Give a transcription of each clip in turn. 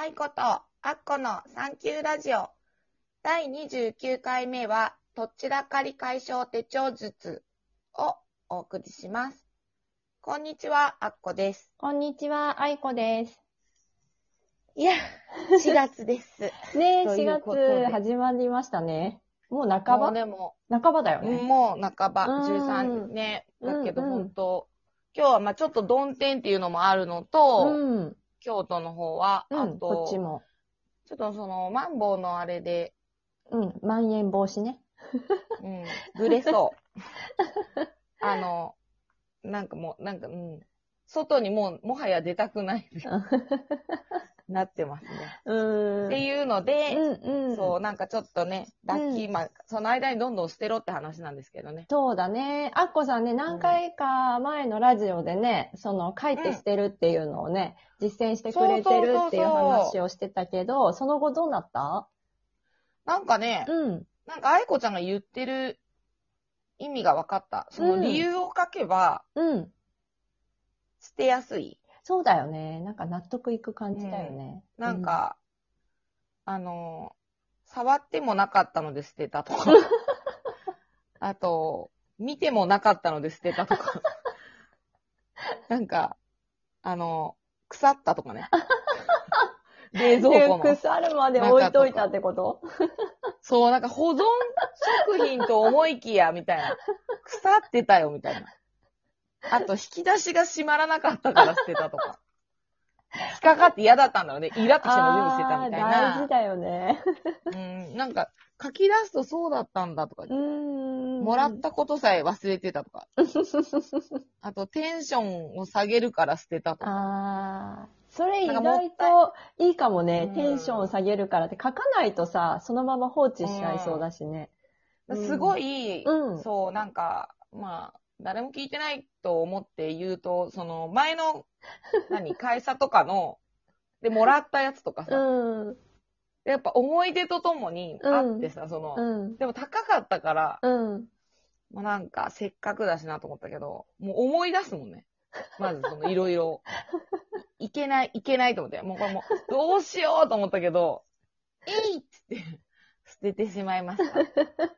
愛子とアッコのサンキューラジオ。第29回目は、どちらかり解消手帳術をお送りします。こんにちは、アッコです。こんにちは、愛子です。いや、4月です。ねえ、とい4うことで月始まりましたね。もう半もうばでも、半ばだよね。もう半ば、うん13ね。だけど、うんうん本当今日はまあちょっと曇天っていうのもあるのと、うん。京都の方は、あうん、こっちと、も。ちょっとその、マンボウのあれで、うん、まん延防止ね。うん、ぐれそう。あの、なんかもう、なんか、うん、外にもう、もはや出たくない、なってますね。うん。っていうので、うんうん。そう、なんかちょっとね、ラッキー、うんまあ、その間にどんどん捨てろって話なんですけどね。そうだね。アッコさんね、何回か前のラジオでね、その書いて捨てるっていうのをね、実践してくれてるっていう話をしてたけど、その後どうなった？なんかね、うん。なんか愛子ちゃんが言ってる意味が分かった。その理由を書けば、うん。捨てやすい。そうだよね。なんか納得いく感じだよね。なんか、あの、触ってもなかったので捨てたとか。あと、見てもなかったので捨てたとか。なんか、あの、腐ったとかね。冷うん、蔵庫の。腐るまで置いといたってこと？そう、なんか保存食品と思いきや、みたいな。腐ってたよ、みたいな。あと、引き出しが閉まらなかったから捨てたとか。引っかかって嫌だったんだろうね。イラッとしても全部捨てたみたいあー大事な。だよね。うん、なんか、書き出すとそうだったんだとかう。ん。もらったことさえ忘れてたとか。あと、テンションを下げるから捨てたとか。ああ。それ意外といいかもねう。んテンションを下げるからって書かないとさ、そのまま放置しちゃいそうだしね。うんすごい、うんそう、なんか、まあ、誰も聞いてないと思って言うと、その、前の、何、会社とかの、で、もらったやつとかさ、うん。やっぱ思い出とともにあってさ、その、うん。でも高かったから、うん。もうなんか、せっかくだしなと思ったけど、もう思い出すもんね。まず、その、いろいろ。いけない、いけないと思って。もうこれもう、どうしようと思ったけど、えいっつって、捨ててしまいました。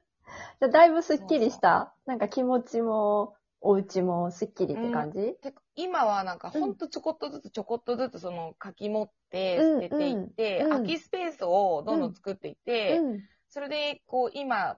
じゃあだいぶスッキリした？なんか気持ちも、お家もスッキリって感じ？てか今はなんかほんとちょこっとずつちょこっとずつその書き持って捨てていって、うんうんうん空きスペースをどんどん作っていって、うん。それでこう今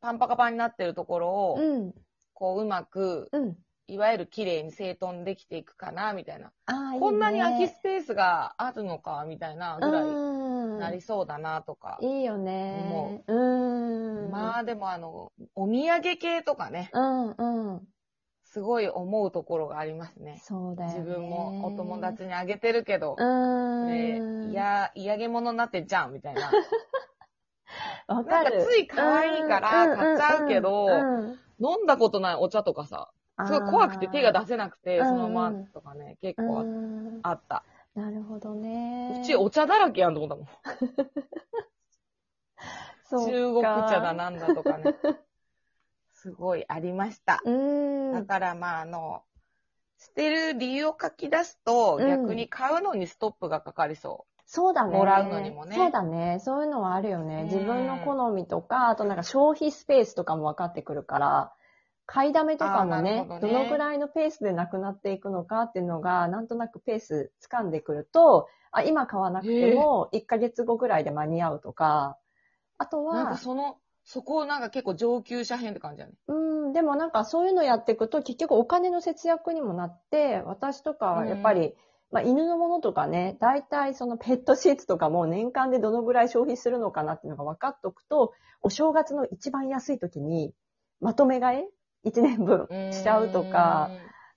パンパカパンになってるところを、うん。こううまく、うん。いわゆる綺麗に整頓できていくかな、みたいな。こんなに空きスペースがあるのか、みたいなぐらいうんなりそうだなとか。いいよね。思う。うん。まあでもあの、お土産系とかね、うんうん。すごい思うところがありますね。そうだよね。自分もお友達にあげてるけど、うーねん。いや、嫌げ物になってんじゃん、みたいな。わかる。なんかつい可愛いから買っちゃうけど飲んだことないお茶とかさ、すごい怖くて手が出せなくて、そのままとかね、結構うんあった。なるほどね。うちお茶だらけやんと思ったもん。そうか中国茶だなんだとかね。すごいありました。うーん。だからまああの、捨てる理由を書き出すと、うん逆に買うのにストップがかかりそそうだね。もらうのにもねそうだね。そういうのはあるよね。うん自分の好みとか、あとなんか消費スペースとかも分かってくるから、買いだめとかもねどねどのくらいのペースでなくなっていくのかっていうのが、なんとなくペース掴んでくると、あ、今買わなくても1ヶ月後ぐらいで間に合うとか、あとう。なんかは、その、そこをなんか結構上級者編って感じだね。うん、でもなんかそういうのやっていくと結局お金の節約にもなって、私とかはやっぱり、まあ犬のものとかね、大体そのペットシーツとかも年間でどのぐらい消費するのかなっていうのが分かっておくと、お正月の一番安い時にまとめ買い一年分しちゃうとか、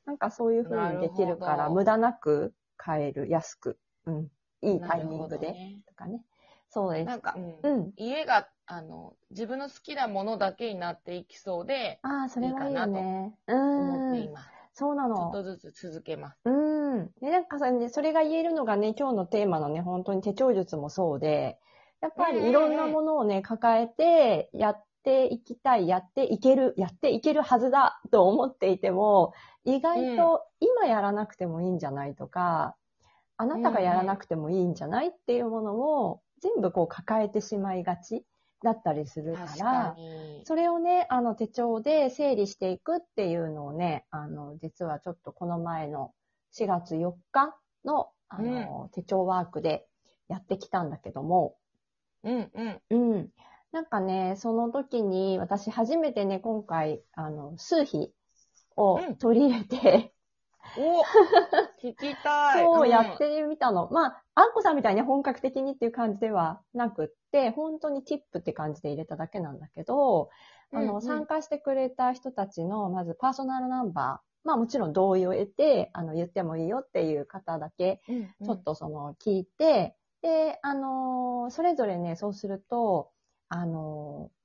なんかそういう風にできるから、無駄なく買える、安く、うん、いいうん、タイミングで、ねとかね。そうです。なんか、うんうん。家が、あの、自分の好きなものだけになっていきそうで、ああ、それはいいよね。うん思ってい。ます。そうなちょっの。とずつ続けます。うん。で、なんかさ、ね、それが言えるのがね、今日のテーマのね、本当に手帳術もそうで、やっぱりいろんなものをね、抱えて、やっていきたい、やっていける、やっていけるはずだと思っていても、意外と今やらなくてもいいんじゃないとか、あなたがやらなくてもいいんじゃない？っていうものを全部こう抱えてしまいがちだったりするか、らに。それをね、あの手帳で整理していくっていうのをね、あの、実はちょっとこの前の4月4日の、あの、手帳ワークでやってきたんだけども、うんうん。うん。なんかね、その時に私初めてね、今回、あの、数比をうん取り入れて、お聞きたい。そう、んやってみたの。まあ、あんこさんみたいに本格的にっていう感じではなくって、本当にティップって感じで入れただけなんだけど、あの、うんうん参加してくれた人たちの、まずパーソナルナンバー、まあもちろん同意を得て、あの、言ってもいいよっていう方だけ、うんうんちょっとその、聞いて、で、あのーそれぞれね、そうすると、あのー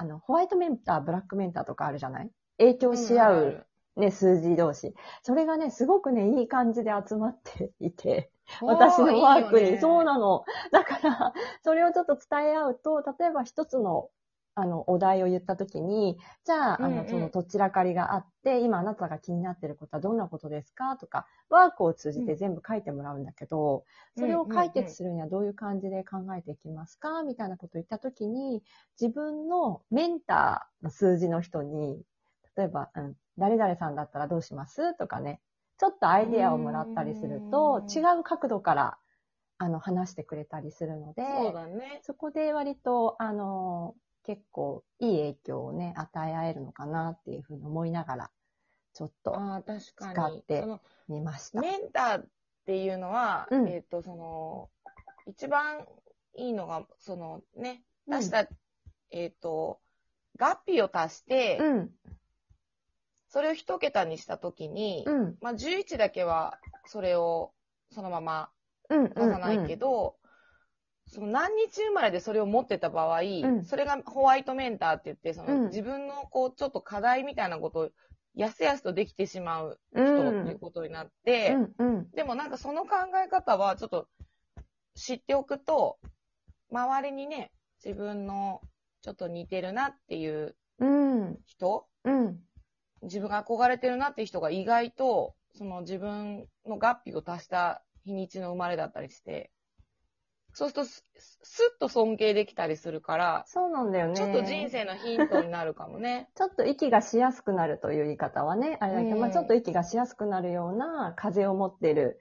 あの、ホワイトメンター、ブラックメンターとかあるじゃない？影響し合う、ね、数字同士。それがね、すごくね、いい感じで集まっていて、私のワークに。そうななの。だから、それをちょっと伝え合うと、例えば一つの、あの、お題を言ったときに、じゃあ、あの、その、どちらかりがあって、今あなたが気になってることはどんなことですか？とか、ワークを通じて全部書いてもらうんだけど、それを解決するにはどういう感じで考えていきますか？みたいなことを言ったときに、自分のメンターの数字の人に、例えば、うん、誰々さんだったらどうします？とかね、ちょっとアイデアをもらったりすると、うん違う角度から、あの、話してくれたりするので、そね。そこで割と、あの、結構いい影響をね、与え合えるのかなっていうふうに思いながら、ちょっと。使ってその見ました。メンターっていうのは、うん。えっ、と、その、一番いいのが、そのね、うん。出した、えっ、と、合否を足して、うん、それを一桁にしたときに、うん、まあ、11だけは、それを、そのままうん、出さないけど、その何日生まれでそれを持ってた場合、ん。それがホワイトメンターって言って、その、うん。自分のこう、ちょっと課題みたいなことを、やすやすとできてしまううん、人うんっていうことになって、うん、うん、でもなんかその考え方はちょっと知っておくと、周りにね、自分のちょっと似てるなっていううん、人、うん、自分が憧れてるなっていう人が意外と、その自分の合否を足した日にちの生まれだったりして、そうするとす、すっと尊敬できたりするから、そうなんだよね。ちょっと人生のヒントになるかもね。ちょっと息がしやすくなるという言い方はね、あれだけど、うんまあちょっと息がしやすくなるような風を持ってる、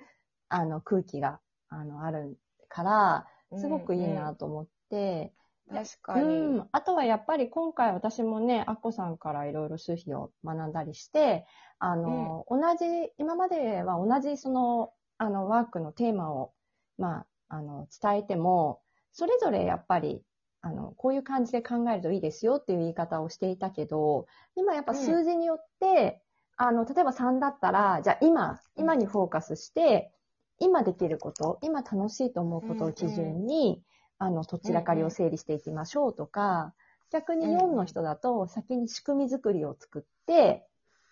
あの、空気が、あの、あるから、すごくいいなと思って、うん。確うかに。ん。あとはやっぱり今回私もね、アッコさんからいろいろ数比を学んだりして、あの、同じ、今までは同じその、あの、ワークのテーマを、まあ、あの、伝えても、それぞれやっぱり、あの、こういう感じで考えるといいですよっていう言い方をしていたけど、今やっぱ数字によって、あの、例えば3だったら、じゃあ今、今にフォーカスして、今できること、今楽しいと思うことを基準に、あの、どちらかりを整理していきましょうとか、逆に4の人だと先に仕組み作りを作って、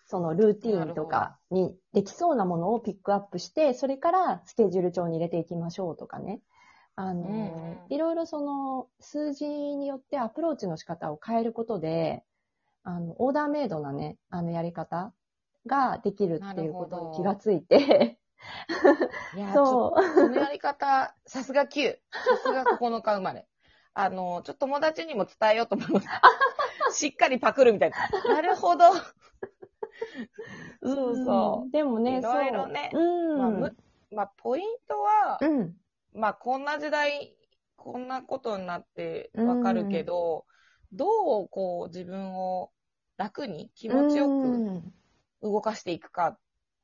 そのルーティーンとかにできそうなものをピックアップして、それからスケジュール帳に入れていきましょうとかね。あの、うんうんいろいろその数字によってアプローチの仕方を変えることで、あの、オーダーメイドなね、あのやり方ができるっていうことに気がついて、そう。とそのやり方、さすが9。さすが9日生まれ。あの、ちょっと友達にも伝えようと思います。しっかりパクるみたいな。なるほど。そうそう。でもね、いろいろねそう。うん。まあむまあ、ポイントは、うん。まあ、こんな時代、こんなことになってわかるけど、どう、こう、自分を楽に気持ちよく動かしていくかっ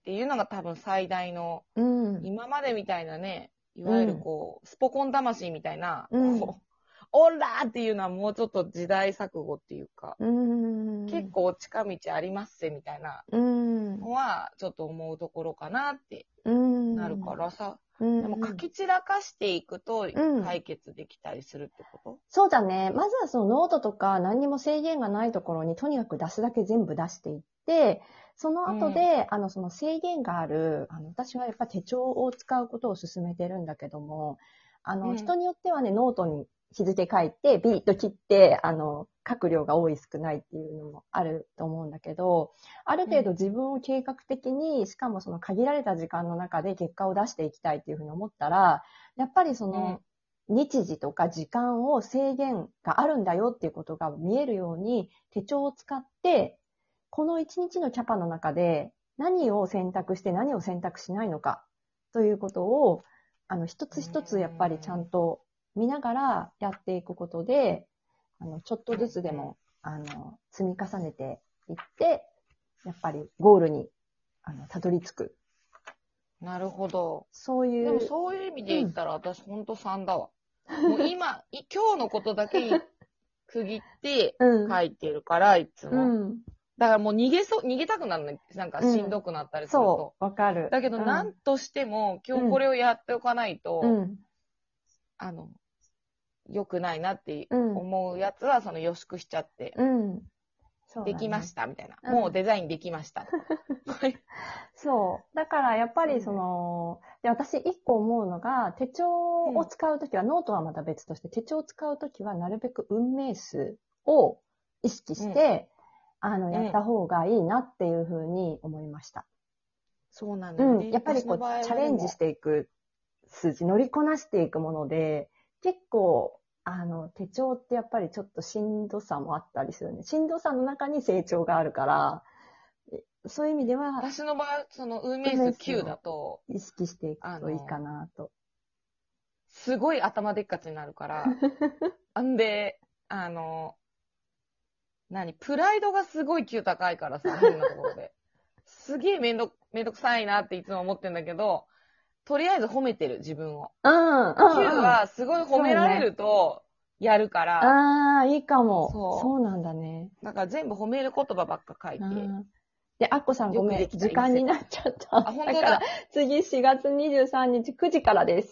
ていうのが多分最大の、うん。うん。今までみたいなね、いわゆるこう、スポコン魂みたいな、うんこう、オラーっていうのはもうちょっと時代錯誤っていうか、うん。結構近道ありますせみたいなうん。のは、ちょっと思うところかなってうん。なるからさ、うん。でも書き散らかしていくとん解決できたりするってこと、そうだね。まずはそのノートとか何にも制限がないところにとにかく出すだけ全部出していって、その後で、あの、その制限がある、あの、私はやっぱ手帳を使うことを勧めてるんだけども、あの、うん。人によってはね、ノートに日付書いて、ビーッと切って、あの、書く量が多い少ないっていうのもあると思うんだけど、ある程度自分を計画的に、しかもその限られた時間の中で結果を出していきたいっていうふうに思ったら、やっぱりその、日時とか時間を制限があるんだよっていうことが見えるように手帳を使って、この一日のキャパの中で何を選択して何を選択しないのかということを、あの、一つ一つやっぱりちゃんと見ながらやっていくことで、あの、ちょっとずつでも、あの、積み重ねていって、やっぱりゴールに、あの、たどり着く。なるほど。そういう。でもそういう意味で言ったら、私ほんと3だわ。もう今、い今日のことだけ区切ってうん。書いてるから、いつうも。ん。だからもう逃げそう、逃げたくなるの。なんかしんどくなったりすると。そう、わかる。だけど、うんなんとしても、今日これをやっておかないと、うん。あの、良くないなってうん。思うやつは、その予縮しちゃって、うん。そうだねできました、みたいな。うんもうデザインできました。は いそう。だから、やっぱり、うんその、で、私一個思うのが、手帳を使うときは、ノートはまた別として、手帳を使うときは、なるべく運命数を意識して、あの、んやった方がいいなっていうふうに思いました。そうなんだよね。うん。やっぱりこう、チャレンジしていく数字、乗りこなしていくもので、結構、あの、手帳ってやっぱりちょっとしんどさもあったりするね。しんどさの中に成長があるから、えそういう意味では、私の場合、その運命数9だと、意識していくといいかなと。すごい頭でっかちになるから、あんで、あの、何？プライドがすごい9高いからさ、変なところで。すげえめんど、めんどくさいなっていつも思ってんだけど、とりあえず褒めてる、自分を。うん、うん。9はすごい褒められると、やるから、ああ、いいかも。そうそうなんだね。だから全部褒める言葉ばっか書いて。うんで、アッコさんごめん。時間になっちゃった。あ、本当だ。次4月23日9時からです。